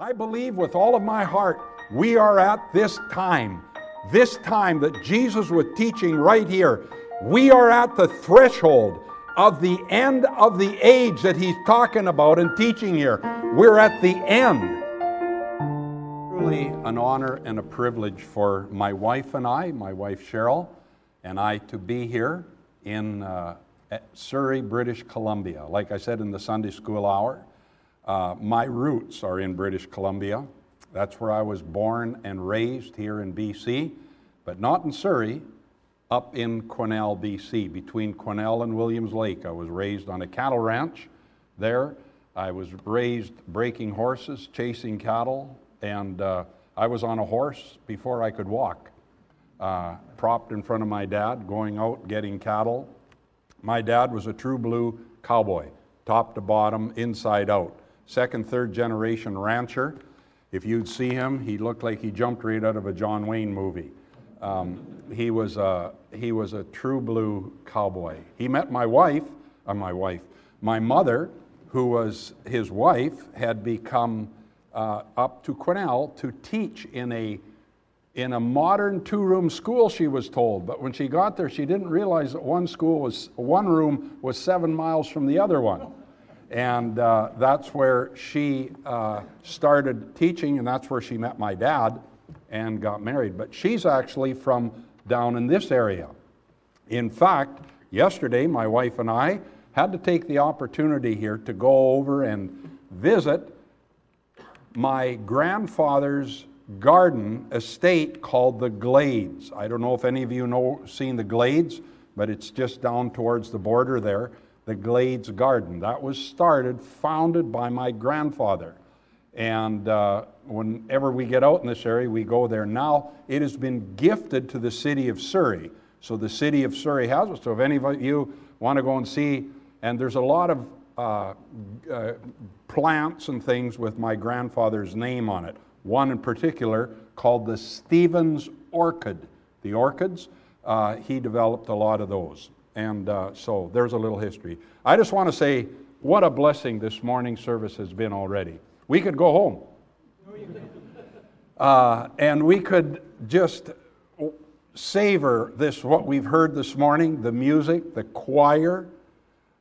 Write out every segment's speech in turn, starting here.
I believe with all of my heart we are at this time, this time that Jesus was teaching right here. We are at the threshold of the end of the age that he's talking about and teaching here. We're at the end. Truly an honor and a privilege for my wife and I, my wife Cheryl, and I to be here in uh, Surrey, British Columbia. Like I said in the Sunday school hour, uh, my roots are in British Columbia. That's where I was born and raised here in BC, but not in Surrey, up in Quesnel, BC, between Quesnel and Williams Lake. I was raised on a cattle ranch there. I was raised breaking horses, chasing cattle, and uh, I was on a horse before I could walk, uh, propped in front of my dad, going out getting cattle. My dad was a true blue cowboy, top to bottom, inside out second, third generation rancher. If you'd see him, he looked like he jumped right out of a John Wayne movie. Um, he, was a, he was a true blue cowboy. He met my wife, uh, my wife, my mother, who was his wife, had become uh, up to Quesnel to teach in a, in a modern two room school, she was told. But when she got there, she didn't realize that one school was, one room was seven miles from the other one. And uh, that's where she uh, started teaching, and that's where she met my dad and got married. But she's actually from down in this area. In fact, yesterday, my wife and I had to take the opportunity here to go over and visit my grandfather's garden estate called the Glades. I don't know if any of you know seen the Glades, but it's just down towards the border there the Glades Garden. That was started, founded by my grandfather. And uh, whenever we get out in this area, we go there. Now it has been gifted to the city of Surrey. So the city of Surrey has it. So if any of you want to go and see, and there's a lot of uh, uh, plants and things with my grandfather's name on it. One in particular called the Stevens Orchid. The orchids, uh, he developed a lot of those. And uh, so there's a little history. I just want to say what a blessing this morning service has been already. We could go home. Uh, and we could just savor this, what we've heard this morning the music, the choir,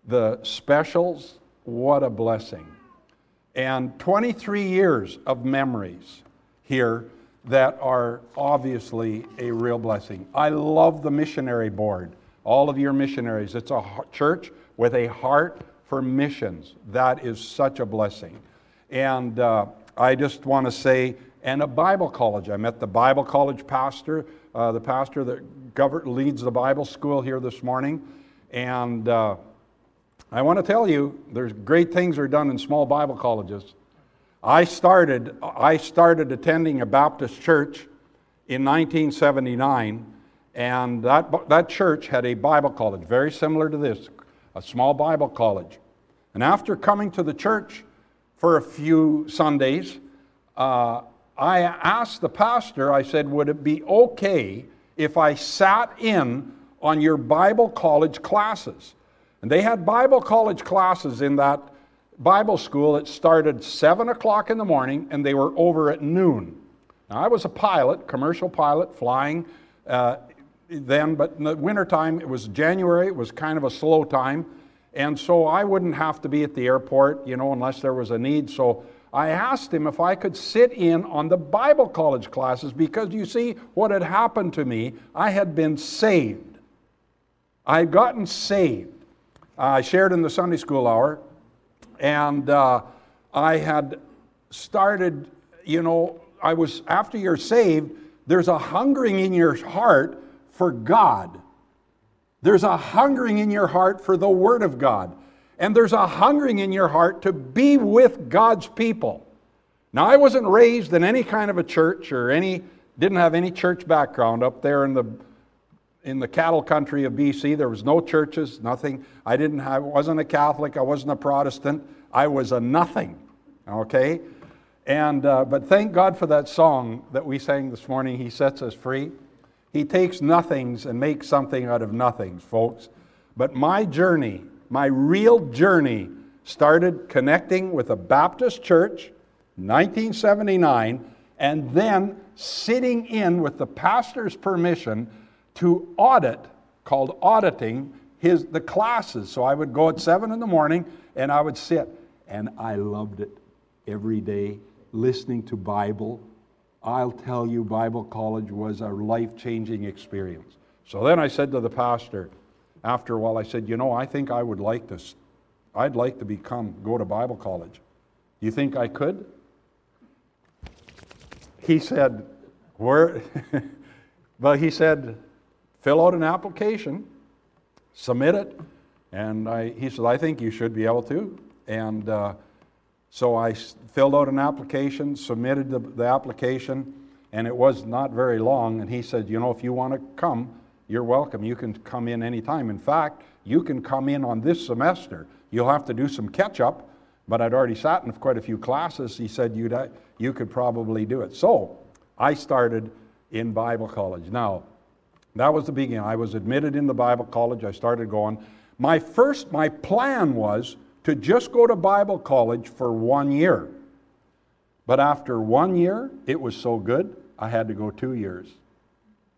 the specials. What a blessing. And 23 years of memories here that are obviously a real blessing. I love the missionary board all of your missionaries. It's a church with a heart for missions. That is such a blessing. And uh, I just want to say, and a Bible college. I met the Bible college pastor, uh, the pastor that govern, leads the Bible school here this morning. And uh, I want to tell you, there's great things are done in small Bible colleges. I started, I started attending a Baptist church in 1979 and that, that church had a Bible college, very similar to this, a small Bible college. And after coming to the church for a few Sundays, uh, I asked the pastor, I said, would it be okay if I sat in on your Bible college classes? And they had Bible college classes in that Bible school. It started 7 o'clock in the morning and they were over at noon. Now, I was a pilot, commercial pilot, flying uh, then, but in the wintertime, it was January, it was kind of a slow time. And so I wouldn't have to be at the airport, you know, unless there was a need. So I asked him if I could sit in on the Bible college classes because you see what had happened to me. I had been saved. I had gotten saved. I shared in the Sunday school hour, and uh, I had started, you know, I was, after you're saved, there's a hungering in your heart for God. There's a hungering in your heart for the Word of God. And there's a hungering in your heart to be with God's people. Now, I wasn't raised in any kind of a church or any, didn't have any church background up there in the, in the cattle country of BC. There was no churches, nothing. I didn't have, wasn't a Catholic, I wasn't a Protestant. I was a nothing, okay? And, uh, but thank God for that song that we sang this morning, He Sets Us Free. He takes nothings and makes something out of nothings, folks. But my journey, my real journey, started connecting with a Baptist church 1979, and then sitting in with the pastor's permission to audit, called auditing, his, the classes. So I would go at 7 in the morning and I would sit. And I loved it every day, listening to Bible. I'll tell you, Bible college was a life changing experience. So then I said to the pastor, after a while, I said, You know, I think I would like to, I'd like to become, go to Bible college. Do you think I could? He said, Where? but he said, Fill out an application, submit it. And I, he said, I think you should be able to. And uh, so I filled out an application, submitted the, the application, and it was not very long. And he said, You know, if you want to come, you're welcome. You can come in anytime. In fact, you can come in on this semester. You'll have to do some catch up, but I'd already sat in quite a few classes. He said you'd, uh, you could probably do it. So I started in Bible college. Now, that was the beginning. I was admitted in the Bible college. I started going. My first, my plan was to just go to Bible college for one year. But after one year, it was so good, I had to go two years.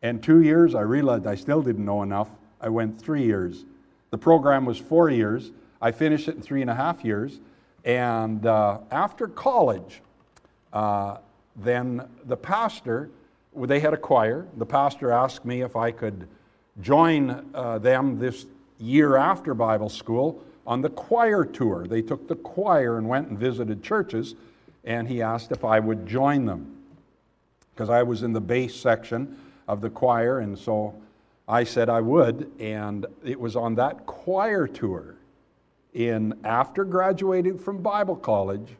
And two years, I realized I still didn't know enough. I went three years. The program was four years. I finished it in three and a half years. And uh, after college, uh, then the pastor, they had a choir. The pastor asked me if I could join uh, them this year after Bible school on the choir tour. They took the choir and went and visited churches, and he asked if I would join them because I was in the bass section of the choir, and so I said I would, and it was on that choir tour in after graduating from Bible college,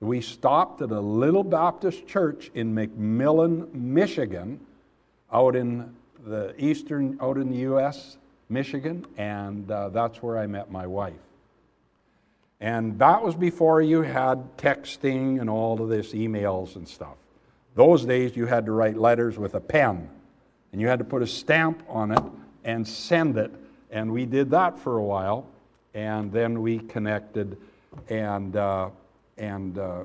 we stopped at a little Baptist church in McMillan, Michigan, out in the eastern, out in the U.S., Michigan, and uh, that's where I met my wife. And that was before you had texting and all of this, emails and stuff. Those days, you had to write letters with a pen, and you had to put a stamp on it and send it. And we did that for a while, and then we connected, and, uh, and uh,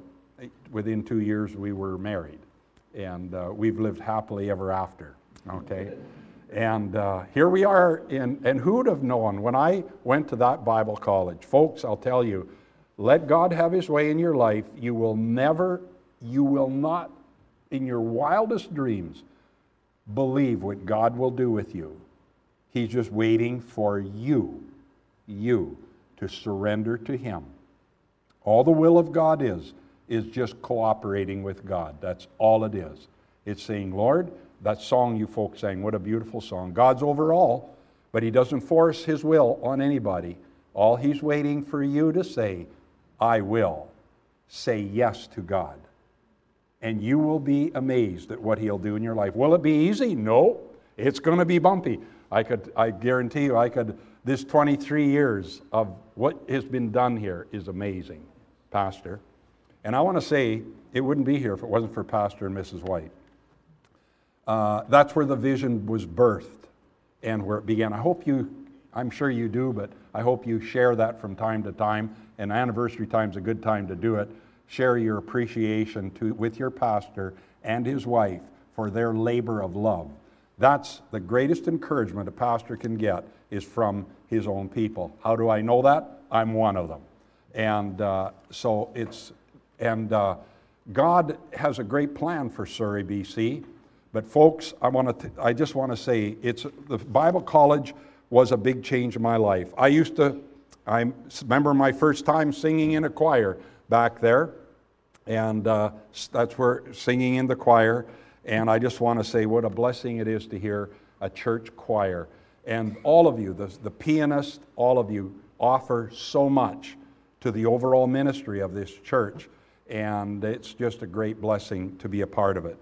within two years, we were married. And uh, we've lived happily ever after, okay? And uh, here we are, in, and who'd have known when I went to that Bible college? Folks, I'll tell you, let God have His way in your life. You will never, you will not in your wildest dreams, believe what God will do with you. He's just waiting for you, you, to surrender to Him. All the will of God is, is just cooperating with God. That's all it is. It's saying, Lord, that song you folks sang, what a beautiful song. God's over all, but He doesn't force His will on anybody. All He's waiting for you to say, I will. Say yes to God and you will be amazed at what he'll do in your life. Will it be easy? No. It's going to be bumpy. I could I guarantee you I could this 23 years of what has been done here is amazing, pastor. And I want to say it wouldn't be here if it wasn't for Pastor and Mrs. White. Uh, that's where the vision was birthed and where it began. I hope you, I'm sure you do, but I hope you share that from time to time. And anniversary time is a good time to do it share your appreciation to, with your pastor and his wife for their labor of love. That's the greatest encouragement a pastor can get is from his own people. How do I know that? I'm one of them. And uh, so it's, and uh, God has a great plan for Surrey, BC. But folks, I want to, I just want to say, it's the Bible college was a big change in my life. I used to, I remember my first time singing in a choir back there. And uh, that's where singing in the choir. And I just want to say what a blessing it is to hear a church choir. And all of you, the, the pianist, all of you offer so much to the overall ministry of this church. And it's just a great blessing to be a part of it.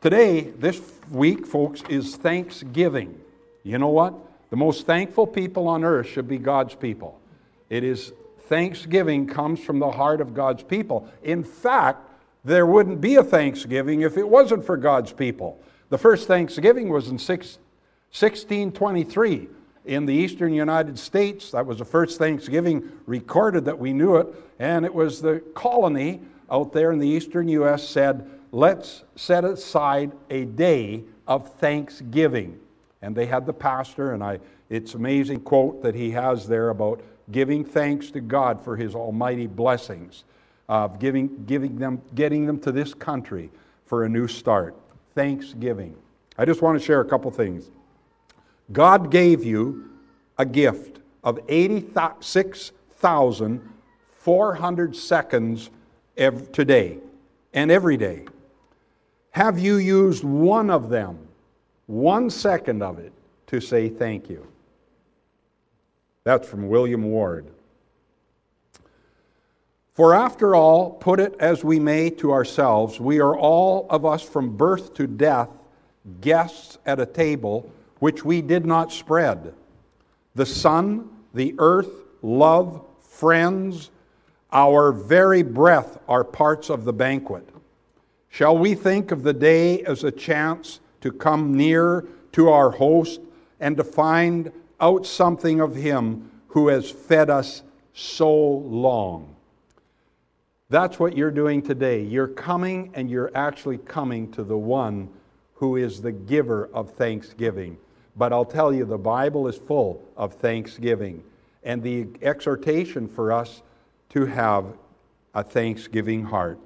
Today, this week, folks, is Thanksgiving. You know what? The most thankful people on earth should be God's people. It is Thanksgiving comes from the heart of God's people. In fact, there wouldn't be a Thanksgiving if it wasn't for God's people. The first Thanksgiving was in 1623 in the eastern United States. That was the first Thanksgiving recorded that we knew it, and it was the colony out there in the eastern U.S. said, let's set aside a day of thanksgiving. And they had the pastor, and I, it's amazing quote that he has there about giving thanks to God for his almighty blessings, of giving, giving them, getting them to this country for a new start. Thanksgiving. I just want to share a couple things. God gave you a gift of 86,400 seconds today and every day. Have you used one of them, one second of it, to say thank you? That's from William Ward. For after all, put it as we may to ourselves, we are all of us from birth to death guests at a table which we did not spread. The sun, the earth, love, friends, our very breath are parts of the banquet. Shall we think of the day as a chance to come near to our host and to find out something of him who has fed us so long? That's what you're doing today. You're coming and you're actually coming to the one who is the giver of thanksgiving. But I'll tell you, the Bible is full of thanksgiving and the exhortation for us to have a thanksgiving heart.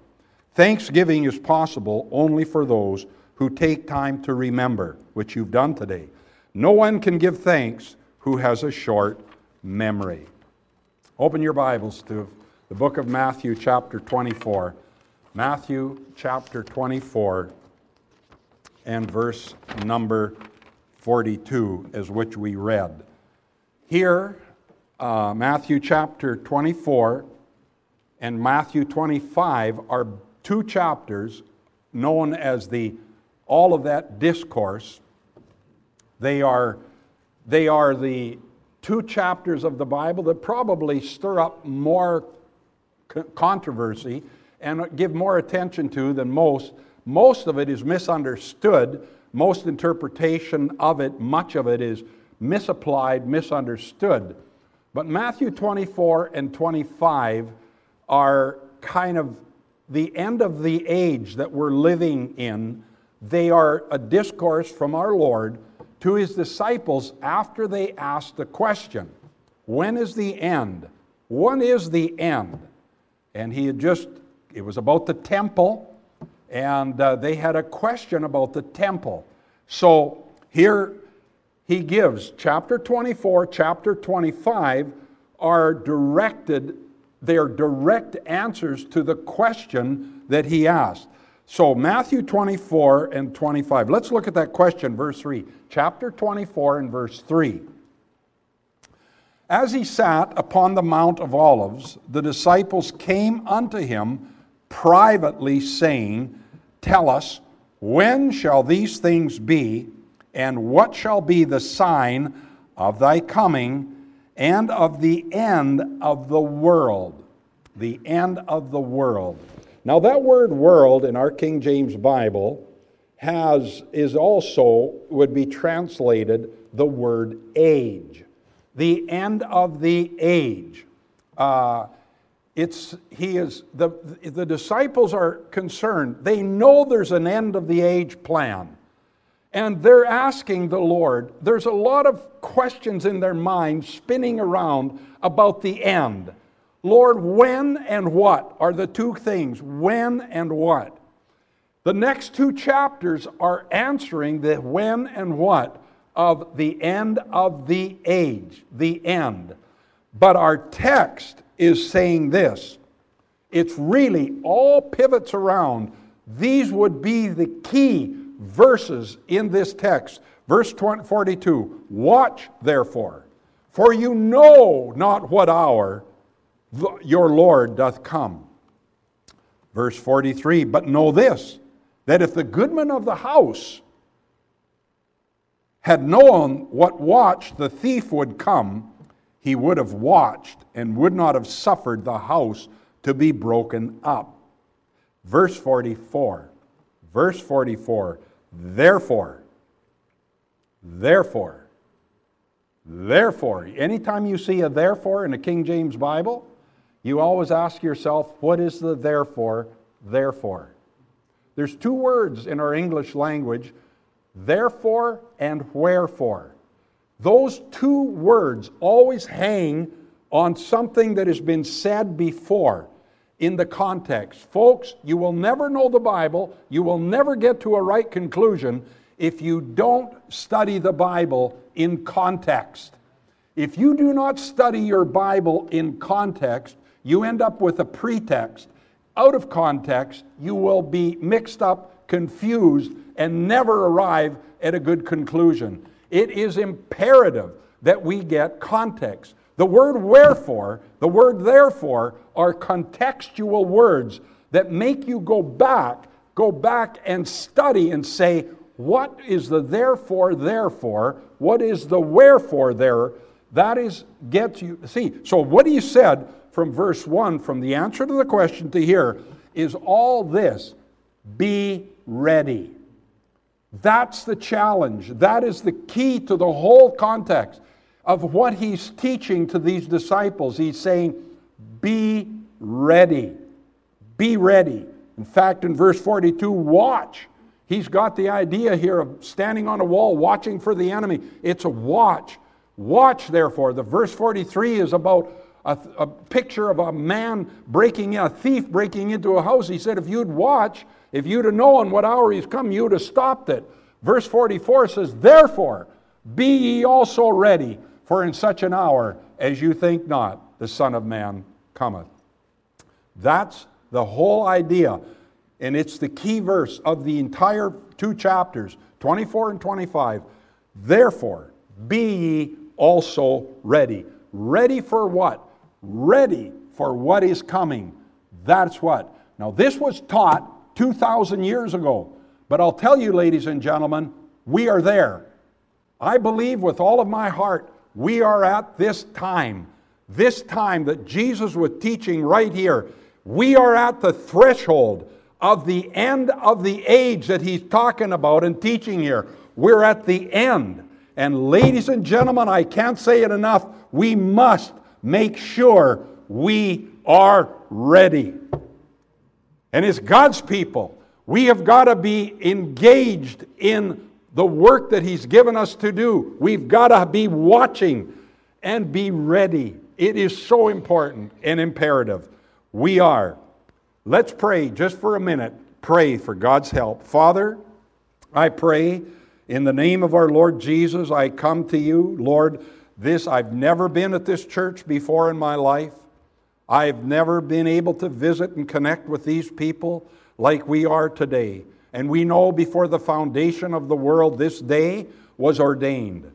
Thanksgiving is possible only for those who take time to remember, which you've done today. No one can give thanks who has a short memory. Open your Bibles to the book of Matthew, chapter 24. Matthew, chapter 24, and verse number 42, as which we read. Here, uh, Matthew chapter 24 and Matthew 25 are two chapters known as the Olivet Discourse. They are, they are the two chapters of the Bible that probably stir up more controversy and give more attention to than most. Most of it is misunderstood. Most interpretation of it, much of it is misapplied, misunderstood. But Matthew 24 and 25 are kind of the end of the age that we're living in. They are a discourse from our Lord to his disciples after they asked the question When is the end? When is the end? And he had just, it was about the temple, and uh, they had a question about the temple. So here he gives chapter 24, chapter 25 are directed they're direct answers to the question that he asked. So, Matthew 24 and 25. Let's look at that question, verse 3. Chapter 24 and verse 3. As he sat upon the Mount of Olives, the disciples came unto him privately, saying, Tell us, when shall these things be, and what shall be the sign of thy coming and of the end of the world. The end of the world. Now, that word world in our King James Bible has, is also, would be translated the word age. The end of the age. Uh, it's, he is, the, the disciples are concerned. They know there's an end of the age plan. And they're asking the Lord, there's a lot of questions in their mind spinning around about the end. Lord, when and what are the two things? When and what? The next two chapters are answering the when and what of the end of the age, the end. But our text is saying this. It's really all pivots around. These would be the key verses in this text. Verse 42 Watch therefore, for you know not what hour your Lord doth come. Verse 43 But know this, that if the goodman of the house had known what watch the thief would come, he would have watched and would not have suffered the house to be broken up. Verse 44. Verse 44 Therefore, therefore, therefore, anytime you see a therefore in the King James Bible, you always ask yourself, what is the therefore, therefore? There's two words in our English language, therefore and wherefore. Those two words always hang on something that has been said before in the context. Folks, you will never know the Bible, you will never get to a right conclusion if you don't study the Bible in context. If you do not study your Bible in context, you end up with a pretext. Out of context, you will be mixed up, confused, and never arrive at a good conclusion. It is imperative that we get context. The word wherefore, the word therefore, are contextual words that make you go back, go back and study and say, what is the therefore, therefore? What is the wherefore there? That is, gets you, see, so what he said from verse 1, from the answer to the question to here, is all this be ready. That's the challenge. That is the key to the whole context of what he's teaching to these disciples. He's saying, Be ready. Be ready. In fact, in verse 42, watch. He's got the idea here of standing on a wall watching for the enemy. It's a watch. Watch, therefore. The verse 43 is about a, a, picture of a man breaking in, a thief breaking into a house. He said, if you'd watch, if you'd have known what hour he's come, you'd have stopped it. Verse 44 says, Therefore, be ye also ready, for in such an hour as you think not, the Son of Man cometh. That's the whole idea. And it's the key verse of the entire two chapters, 24 and 25. Therefore, be ye also ready. Ready for what? Ready for what is coming. That's what. Now, this was taught 2,000 years ago. But I'll tell you, ladies and gentlemen, we are there. I believe with all of my heart we are at this time, this time that Jesus was teaching right here. We are at the threshold of the end of the age that he's talking about and teaching here. We're at the end. And ladies and gentlemen, I can't say it enough. We must make sure we are ready. And as God's people, we have got to be engaged in the work that He's given us to do. We've got to be watching and be ready. It is so important and imperative. We are. Let's pray just for a minute. Pray for God's help. Father, I pray in the name of our Lord Jesus, I come to you. Lord, this, I've never been at this church before in my life. I've never been able to visit and connect with these people like we are today. And we know before the foundation of the world, this day was ordained.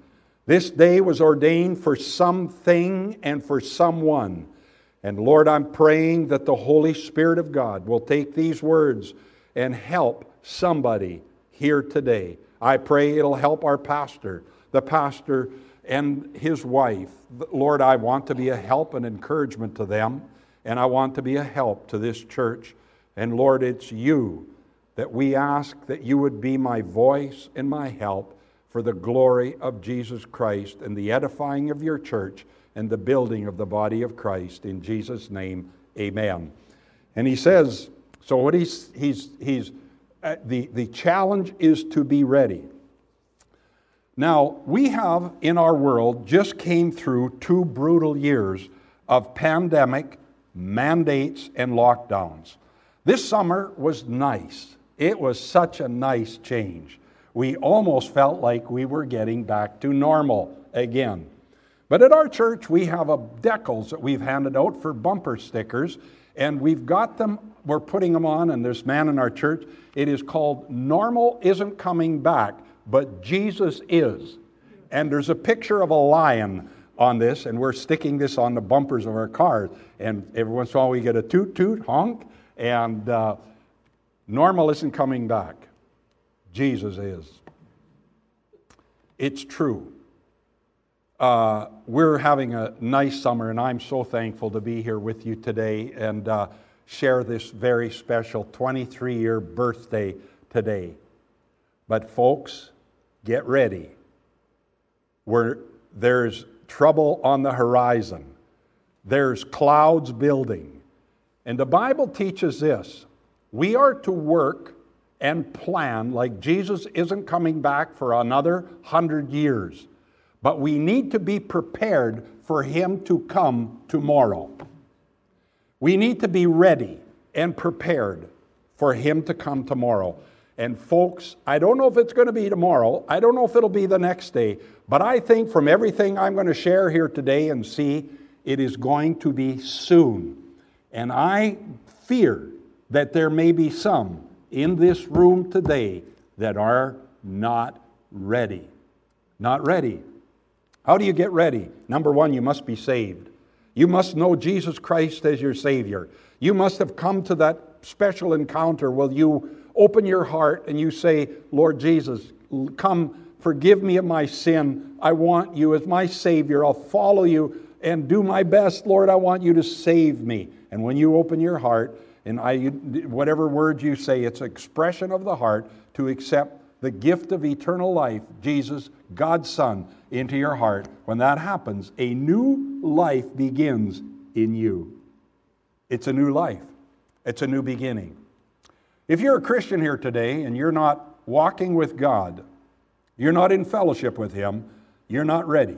This day was ordained for something and for someone. And Lord, I'm praying that the Holy Spirit of God will take these words and help somebody here today. I pray it'll help our pastor, the pastor and his wife. Lord, I want to be a help and encouragement to them, and I want to be a help to this church. And Lord, it's you that we ask that you would be my voice and my help for the glory of Jesus Christ and the edifying of your church and the building of the body of Christ. In Jesus' name, amen. And he says, so what he's, he's, he's, uh, the, the challenge is to be ready. Now, we have in our world just came through two brutal years of pandemic, mandates, and lockdowns. This summer was nice. It was such a nice change. We almost felt like we were getting back to normal again. But at our church, we have a decals that we've handed out for bumper stickers, and we've got them, we're putting them on, and there's man in our church. It is called Normal Isn't Coming Back, but Jesus is. And there's a picture of a lion on this, and we're sticking this on the bumpers of our cars. And every once in a while, we get a toot toot honk, and uh, Normal isn't coming back. Jesus is. It's true. Uh, we're having a nice summer, and I'm so thankful to be here with you today and uh, share this very special 23 year birthday today. But, folks, get ready. We're, there's trouble on the horizon. there's clouds building. And the Bible teaches this we are to work and plan like Jesus isn't coming back for another hundred years, but we need to be prepared for Him to come tomorrow. We need to be ready and prepared for Him to come tomorrow. And folks, I don't know if it's going to be tomorrow. I don't know if it'll be the next day. But I think from everything I'm going to share here today and see, it is going to be soon. And I fear that there may be some in this room today that are not ready. Not ready. How do you get ready? Number one, you must be saved. You must know Jesus Christ as your Savior. You must have come to that special encounter where you open your heart and you say, Lord Jesus, come forgive me of my sin. I want you as my Savior. I'll follow you and do my best. Lord, I want you to save me. And when you open your heart, and I, whatever words you say, it's expression of the heart to accept the gift of eternal life, Jesus, God's Son, into your heart. When that happens, a new life begins in you. It's a new life, it's a new beginning. If you're a Christian here today and you're not walking with God, you're not in fellowship with Him, you're not ready.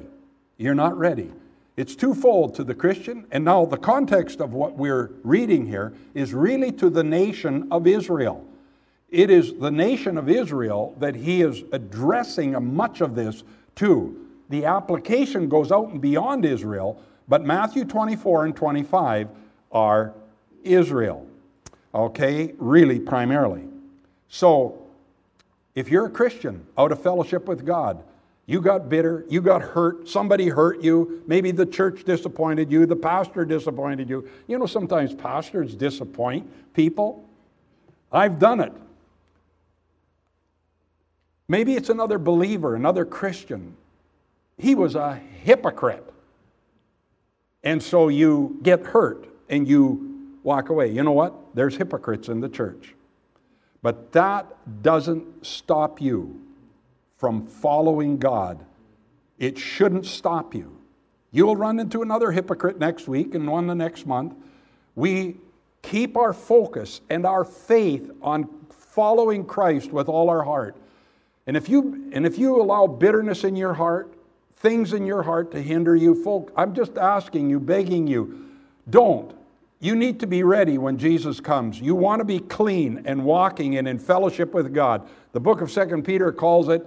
You're not ready. It's twofold to the Christian, and now the context of what we're reading here is really to the nation of Israel. It is the nation of Israel that he is addressing much of this to. The application goes out and beyond Israel, but Matthew 24 and 25 are Israel okay, really primarily. So, if you're a Christian out of fellowship with God, you got bitter, you got hurt, somebody hurt you, maybe the church disappointed you, the pastor disappointed you. You know, sometimes pastors disappoint people. I've done it. Maybe it's another believer, another Christian. He was a hypocrite. And so you get hurt and you walk away. You know what? There's hypocrites in the church. But that doesn't stop you from following God. It shouldn't stop you. You'll run into another hypocrite next week and one the next month. We keep our focus and our faith on following Christ with all our heart. And if you and if you allow bitterness in your heart, things in your heart to hinder you, folk, I'm just asking you, begging you, don't. You need to be ready when Jesus comes. You want to be clean and walking and in fellowship with God. The book of Second Peter calls it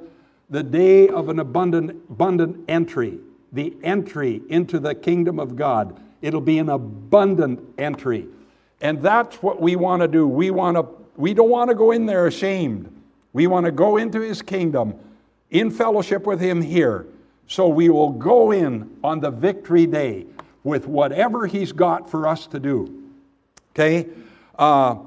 the day of an abundant, abundant entry, the entry into the kingdom of God. It'll be an abundant entry. And that's what we want to do. We, want to, we don't want to go in there ashamed. We want to go into his kingdom in fellowship with him here. So we will go in on the victory day with whatever He's got for us to do. Okay? Uh,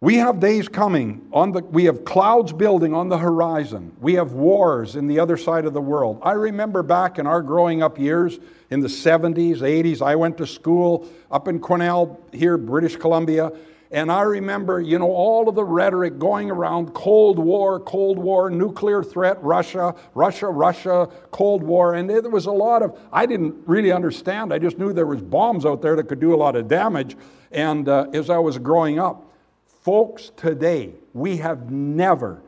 we have days coming on the we have clouds building on the horizon. We have wars in the other side of the world. I remember back in our growing up years in the 70s, 80s, I went to school up in Quesnel here, British Columbia, and I remember, you know, all of the rhetoric going around Cold War, Cold War, nuclear threat, Russia, Russia, Russia, Cold War. And there was a lot of, I didn't really understand. I just knew there was bombs out there that could do a lot of damage. And uh, as I was growing up, folks, today, we have never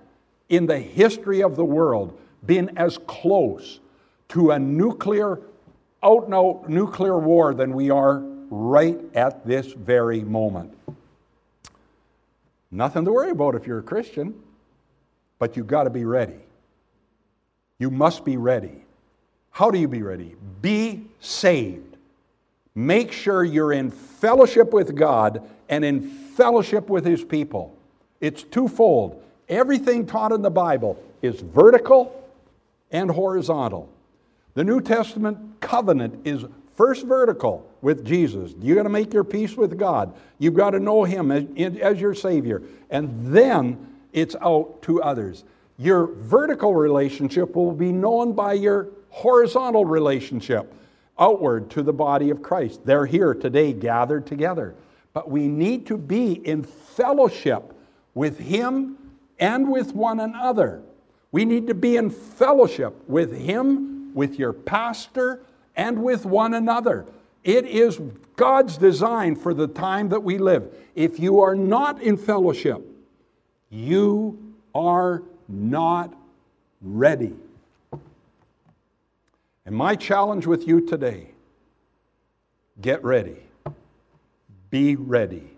in the history of the world been as close to a nuclear, out and out nuclear war than we are right at this very moment. Nothing to worry about if you're a Christian, but you've got to be ready. You must be ready. How do you be ready? Be saved. Make sure you're in fellowship with God and in fellowship with His people. It's twofold. Everything taught in the Bible is vertical and horizontal. The New Testament covenant is First vertical with Jesus. You got to make your peace with God. You've got to know Him as, as your Savior. And then it's out to others. Your vertical relationship will be known by your horizontal relationship outward to the body of Christ. They're here today gathered together. But we need to be in fellowship with Him and with one another. We need to be in fellowship with Him, with your pastor, and with one another. It is God's design for the time that we live. If you are not in fellowship, you are not ready. And my challenge with you today get ready, be ready,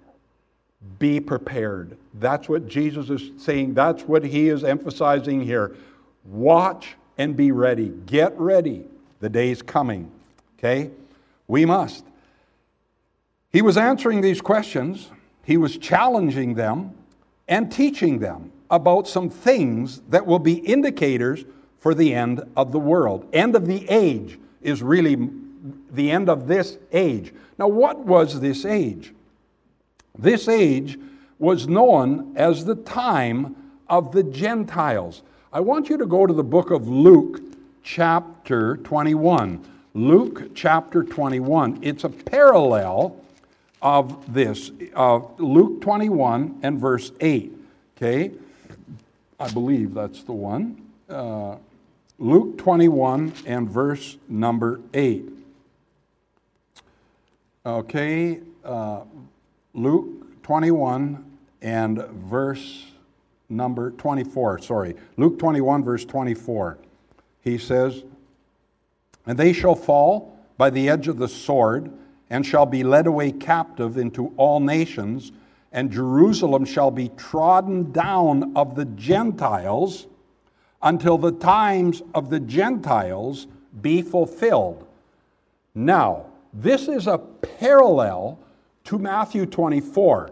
be prepared. That's what Jesus is saying, that's what he is emphasizing here. Watch and be ready. Get ready. The day's coming. Okay? We must. He was answering these questions, he was challenging them and teaching them about some things that will be indicators for the end of the world. End of the age is really the end of this age. Now, what was this age? This age was known as the time of the Gentiles. I want you to go to the book of Luke, chapter 21. Luke chapter 21. It's a parallel of this, of Luke 21 and verse 8. Okay? I believe that's the one. Uh, Luke 21 and verse number 8. Okay, uh, Luke 21 and verse number 24. Sorry, Luke 21, verse 24. He says, And they shall fall by the edge of the sword, and shall be led away captive into all nations and Jerusalem shall be trodden down of the Gentiles until the times of the Gentiles be fulfilled. Now, this is a parallel to Matthew 24.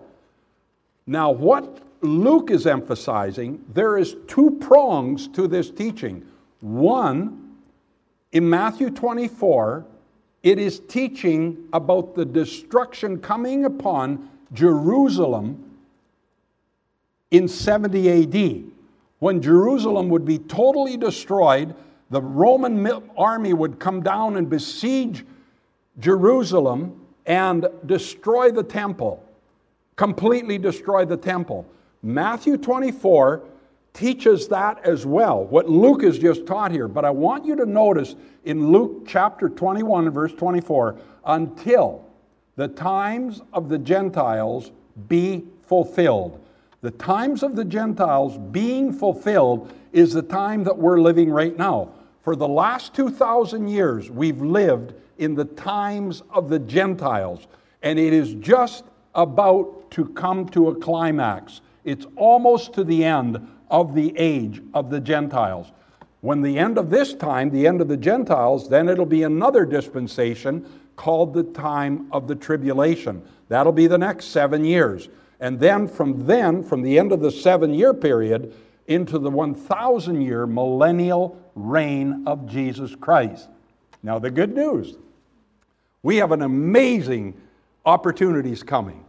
Now, what Luke is emphasizing, there is two prongs to this teaching. One, in Matthew 24, it is teaching about the destruction coming upon Jerusalem in 70 AD. When Jerusalem would be totally destroyed, the Roman army would come down and besiege Jerusalem and destroy the temple, completely destroy the temple. Matthew 24 teaches that as well, what Luke has just taught here. But I want you to notice in Luke chapter 21, verse 24, until the times of the Gentiles be fulfilled. The times of the Gentiles being fulfilled is the time that we're living right now. For the last 2,000 years, we've lived in the times of the Gentiles, and it is just about to come to a climax. It's almost to the end of the age of the Gentiles. When the end of this time, the end of the Gentiles, then it'll be another dispensation called the time of the tribulation. That'll be the next seven years. And then from then, from the end of the seven year period, into the 1,000 year millennial reign of Jesus Christ. Now, the good news we have an amazing opportunities coming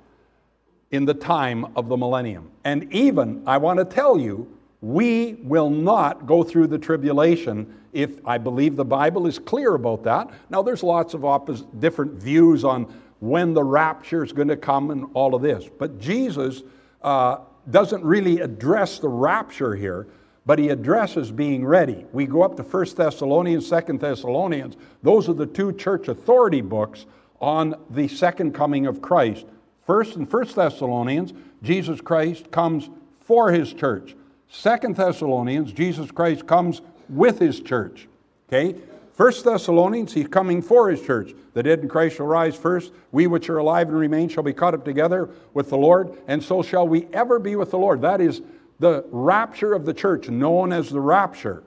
in the time of the millennium. And even, I want to tell you, we will not go through the tribulation if I believe the Bible is clear about that. Now, there's lots of oppos- different views on when the rapture is going to come and all of this. But Jesus uh, doesn't really address the rapture here, but he addresses being ready. We go up to 1 Thessalonians, 2 Thessalonians. Those are the two church authority books on the second coming of Christ. First and First Thessalonians, Jesus Christ comes for his church. Second Thessalonians, Jesus Christ comes with his church. Okay? First Thessalonians, he's coming for his church. The dead in Christ shall rise first. We which are alive and remain shall be caught up together with the Lord, and so shall we ever be with the Lord. That is the rapture of the church, known as the rapture.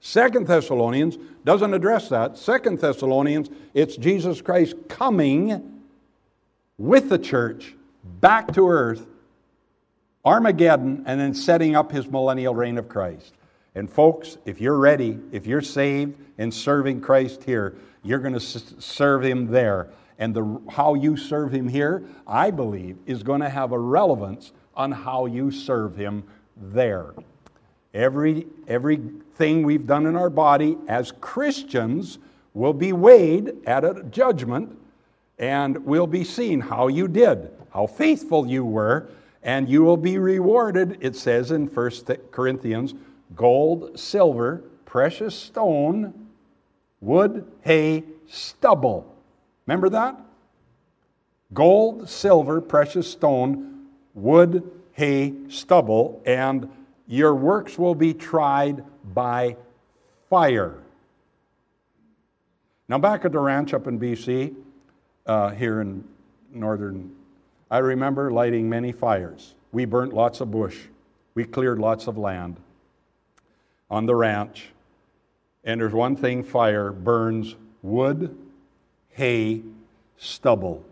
Second Thessalonians doesn't address that. Second Thessalonians, it's Jesus Christ coming with the church back to earth Armageddon, and then setting up his millennial reign of Christ. And folks, if you're ready, if you're saved and serving Christ here, you're going to serve him there. And the, how you serve him here, I believe, is going to have a relevance on how you serve him there. Every, everything we've done in our body as Christians will be weighed at a judgment and we'll be seen how you did, how faithful you were, and you will be rewarded, it says in 1 Corinthians gold, silver, precious stone, wood, hay, stubble. Remember that? Gold, silver, precious stone, wood, hay, stubble, and your works will be tried by fire. Now, back at the ranch up in BC, uh, here in northern, I remember lighting many fires. We burnt lots of bush, we cleared lots of land on the ranch. And there's one thing fire burns wood, hay, stubble.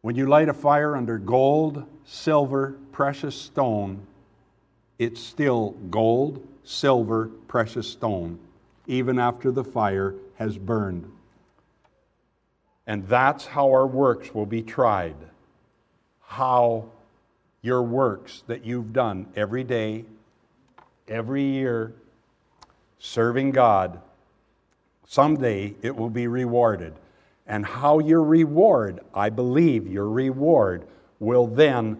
When you light a fire under gold, silver, precious stone, it's still gold, silver, precious stone, even after the fire has burned. And that's how our works will be tried. How your works that you've done every day, every year, serving God, someday it will be rewarded. And how your reward, I believe your reward, will then,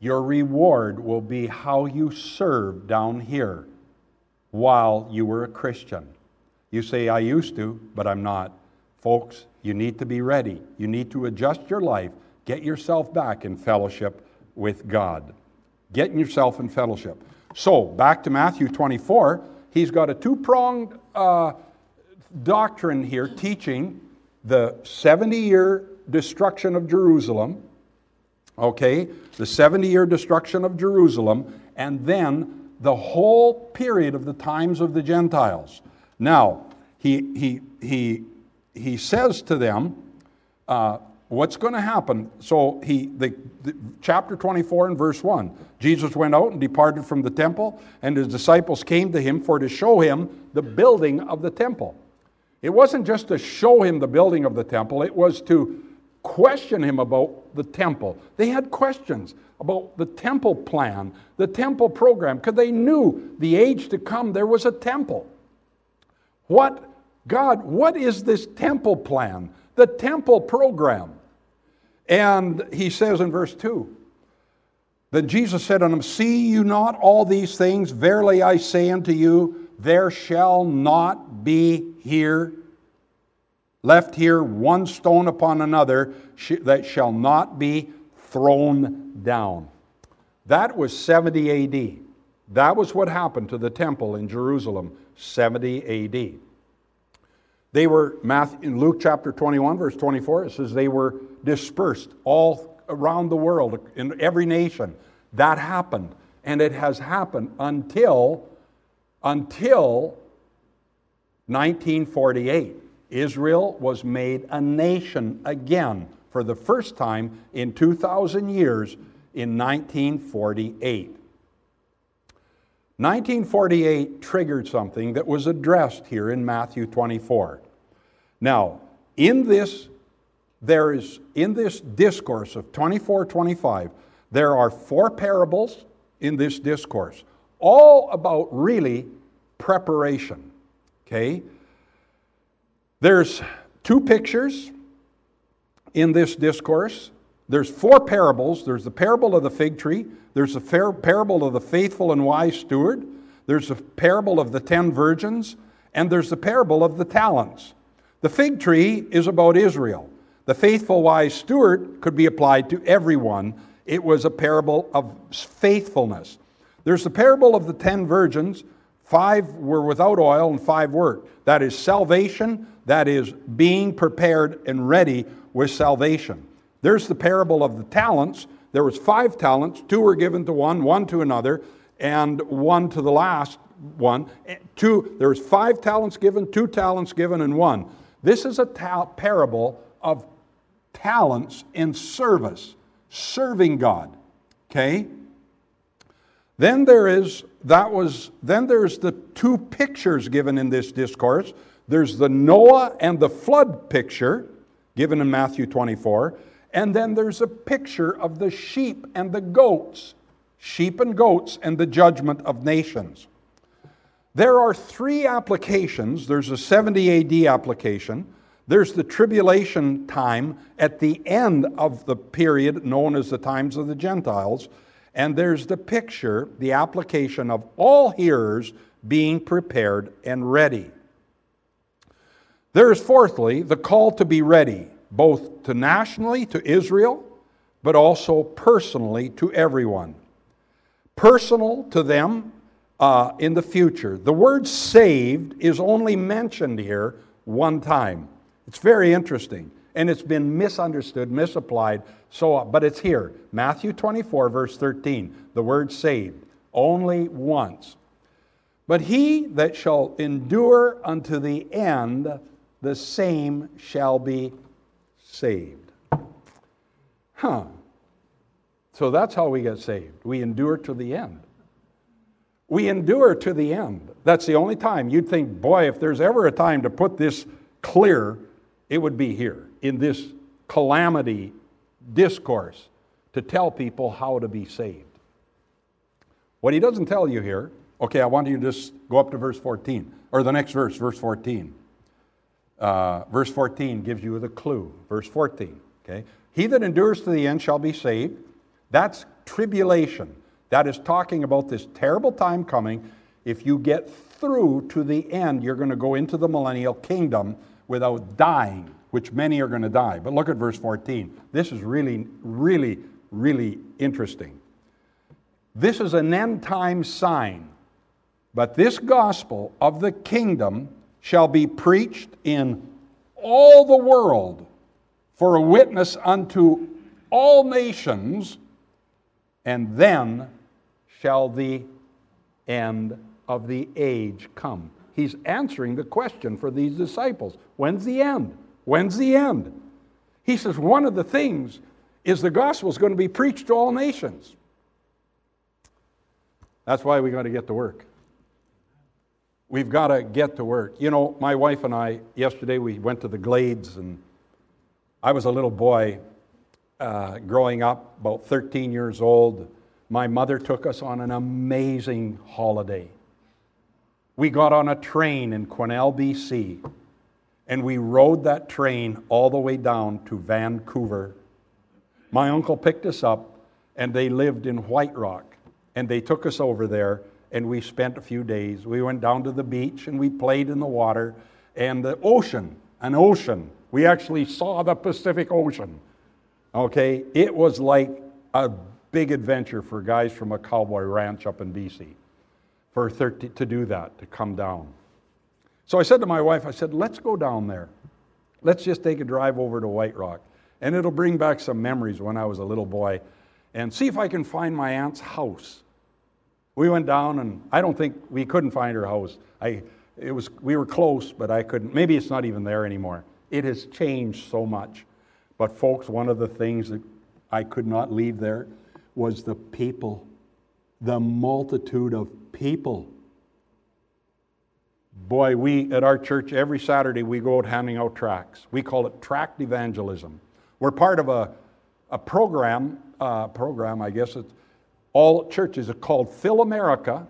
your reward will be how you serve down here while you were a Christian. You say, I used to, but I'm not. Folks, you need to be ready. You need to adjust your life, get yourself back in fellowship with God. Getting yourself in fellowship. So, back to Matthew 24, he's got a two pronged uh, doctrine here teaching the 70 year destruction of Jerusalem, okay, the 70 year destruction of Jerusalem, and then the whole period of the times of the Gentiles. Now, he, he, he, he says to them, uh, what's going to happen? So he, the, the, chapter 24 and verse 1, Jesus went out and departed from the temple, and his disciples came to him for to show him the building of the temple. It wasn't just to show him the building of the temple, it was to question him about the temple. They had questions about the temple plan, the temple program, because they knew the age to come there was a temple. What, God, what is this temple plan, the temple program? And he says in verse 2 Then Jesus said unto him, See you not all these things? Verily I say unto you, there shall not be here, left here, one stone upon another that shall not be thrown down. That was 70 AD. That was what happened to the temple in Jerusalem, 70 AD. They were, in Luke chapter 21, verse 24, it says they were dispersed all around the world, in every nation. That happened. And it has happened until, until 1948. Israel was made a nation again for the first time in 2,000 years in 1948. 1948 triggered something that was addressed here in Matthew 24. Now, in this, there is, in this discourse of 24 25, there are four parables in this discourse, all about really preparation. Okay? There's two pictures in this discourse. There's four parables. There's the parable of the fig tree, there's the parable of the faithful and wise steward, there's the parable of the ten virgins, and there's the parable of the talents. The fig tree is about Israel. The faithful wise steward could be applied to everyone. It was a parable of faithfulness. There's the parable of the ten virgins. Five were without oil and five were. That is salvation, that is being prepared and ready with salvation. There's the parable of the talents. There was five talents, two were given to one, one to another, and one to the last one. Eh, two, there was five talents given, two talents given, and one. This is a ta- parable of talents in service, serving God. Okay? Then there is that was then there's the two pictures given in this discourse. There's the Noah and the flood picture given in Matthew 24, and then there's a picture of the sheep and the goats, sheep and goats and the judgment of nations. There are three applications. There's a 70 AD application. There's the tribulation time at the end of the period known as the times of the Gentiles. And there's the picture, the application of all hearers being prepared and ready. There is, fourthly, the call to be ready, both to nationally, to Israel, but also personally to everyone. Personal to them uh, in the future. The word saved is only mentioned here one time. It's very interesting, and it's been misunderstood, misapplied, so but it's here. Matthew 24, verse 13. The word saved, only once. But he that shall endure unto the end, the same shall be saved. Huh. So that's how we get saved. We endure to the end. We endure to the end. That's the only time you'd think, boy, if there's ever a time to put this clear, it would be here in this calamity discourse to tell people how to be saved. What he doesn't tell you here, okay, I want you to just go up to verse 14, or the next verse, verse 14. Uh, verse 14 gives you the clue. Verse 14, okay? He that endures to the end shall be saved. That's tribulation. That is talking about this terrible time coming. If you get through to the end, you're going to go into the millennial kingdom without dying, which many are going to die. But look at verse 14. This is really, really, really interesting. This is an end time sign. But this gospel of the kingdom shall be preached in all the world for a witness unto all nations, and then shall the end of the age come. He's answering the question for these disciples When's the end? When's the end? He says one of the things is the gospel is going to be preached to all nations. That's why we got to get to work. We've got to get to work. You know, my wife and I, yesterday we went to the Glades, and I was a little boy uh, growing up, about 13 years old. My mother took us on an amazing holiday. We got on a train in Quesnel, BC, and we rode that train all the way down to Vancouver. My uncle picked us up, and they lived in White Rock, and they took us over there and we spent a few days. We went down to the beach and we played in the water and the ocean, an ocean. We actually saw the Pacific Ocean. Okay, it was like a big adventure for guys from a cowboy ranch up in BC for 30, to do that, to come down. So I said to my wife, I said, let's go down there. Let's just take a drive over to White Rock. And it'll bring back some memories when I was a little boy and see if I can find my aunt's house. We went down, and I don't think we couldn't find her house. I, it was, we were close, but I couldn't. Maybe it's not even there anymore. It has changed so much. But, folks, one of the things that I could not leave there was the people, the multitude of people. Boy, we at our church every Saturday we go out handing out tracts. We call it tract evangelism. We're part of a, a program, uh, program, I guess it's all churches are called Fill America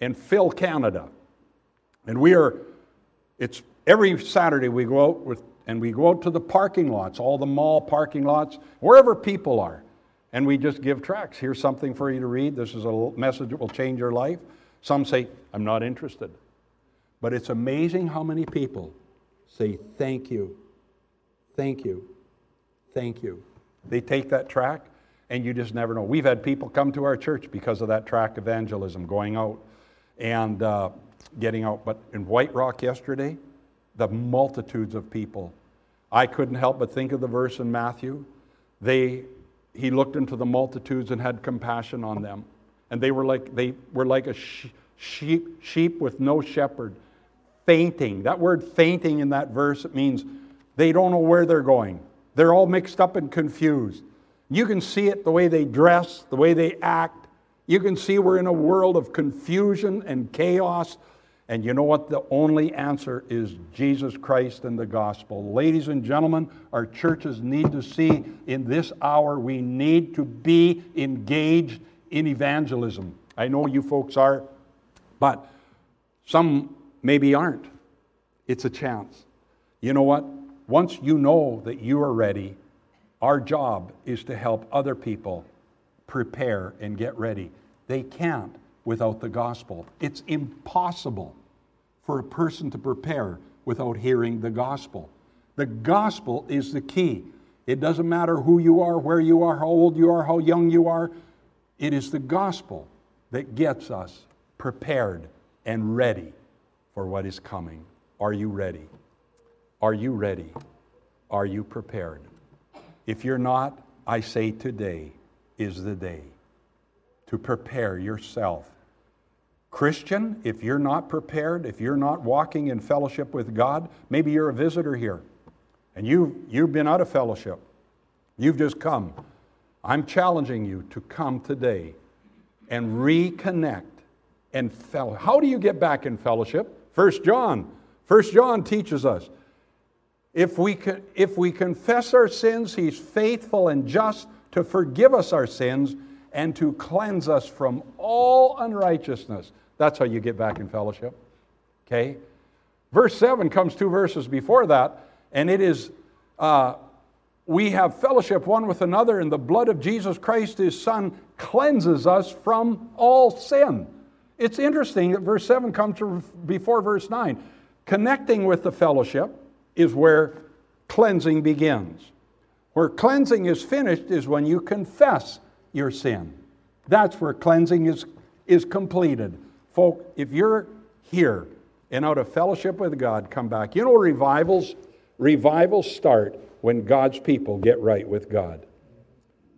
and Fill Canada. And we are, it's every Saturday we go out with, and we go out to the parking lots, all the mall parking lots, wherever people are. And we just give tracts. Here's something for you to read. This is a message that will change your life. Some say, I'm not interested. But it's amazing how many people say, Thank you, thank you, thank you. They take that track, and you just never know. We've had people come to our church because of that tract evangelism going out and uh, getting out. But in White Rock yesterday, the multitudes of people. I couldn't help but think of the verse in Matthew. They, he looked into the multitudes and had compassion on them. And they were like, they were like a sheep, sheep with no shepherd, fainting. That word fainting in that verse, means they don't know where they're going. They're all mixed up and confused. You can see it the way they dress, the way they act. You can see we're in a world of confusion and chaos. And you know what? The only answer is Jesus Christ and the gospel. Ladies and gentlemen, our churches need to see in this hour we need to be engaged in evangelism. I know you folks are, but some maybe aren't. It's a chance. You know what? Once you know that you are ready, our job is to help other people prepare and get ready. They can't without the gospel. It's impossible for a person to prepare without hearing the gospel. The gospel is the key. It doesn't matter who you are, where you are, how old you are, how young you are. It is the gospel that gets us prepared and ready for what is coming. Are you ready? Are you ready? Are you prepared? If you're not, I say today is the day to prepare yourself. Christian, if you're not prepared, if you're not walking in fellowship with God, maybe you're a visitor here and you, you've been out of fellowship. You've just come. I'm challenging you to come today and reconnect and fellowship. How do you get back in fellowship? First John. First John teaches us if we, if we confess our sins, he's faithful and just to forgive us our sins and to cleanse us from all unrighteousness. That's how you get back in fellowship. Okay? Verse 7 comes two verses before that, and it is uh, we have fellowship one with another, and the blood of Jesus Christ, his Son, cleanses us from all sin. It's interesting that verse 7 comes before verse 9. Connecting with the fellowship is where cleansing begins. Where cleansing is finished is when you confess your sin. That's where cleansing is, is completed. Folk, if you're here and out of fellowship with God, come back. You know, revivals, revivals start when God's people get right with God.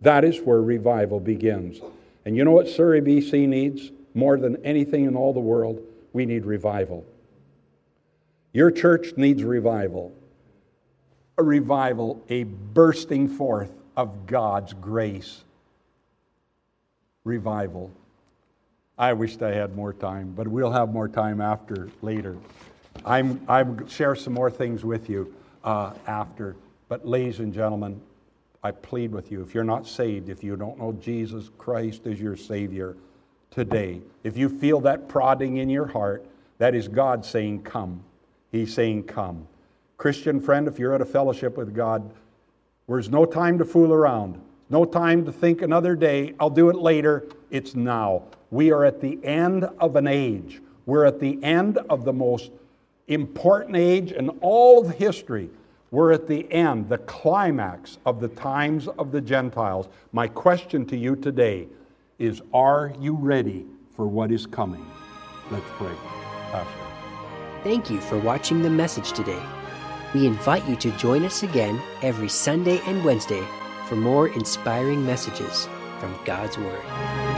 That is where revival begins. And you know what Surrey, BC needs more than anything in all the world? We need revival. Your church needs revival. A revival, a bursting forth of God's grace. Revival. I wished I had more time, but we'll have more time after later. I'm I'm share some more things with you uh, after. But ladies and gentlemen, I plead with you, if you're not saved, if you don't know Jesus Christ as your Savior today, if you feel that prodding in your heart, that is God saying, Come. He's saying, Come. Christian friend, if you're at a fellowship with God, there's no time to fool around, no time to think another day, I'll do it later. It's now. We are at the end of an age. We're at the end of the most important age in all of history. We're at the end, the climax of the times of the Gentiles. My question to you today is Are you ready for what is coming? Let's pray. Pastor. Thank you for watching the message today. We invite you to join us again every Sunday and Wednesday for more inspiring messages from God's Word.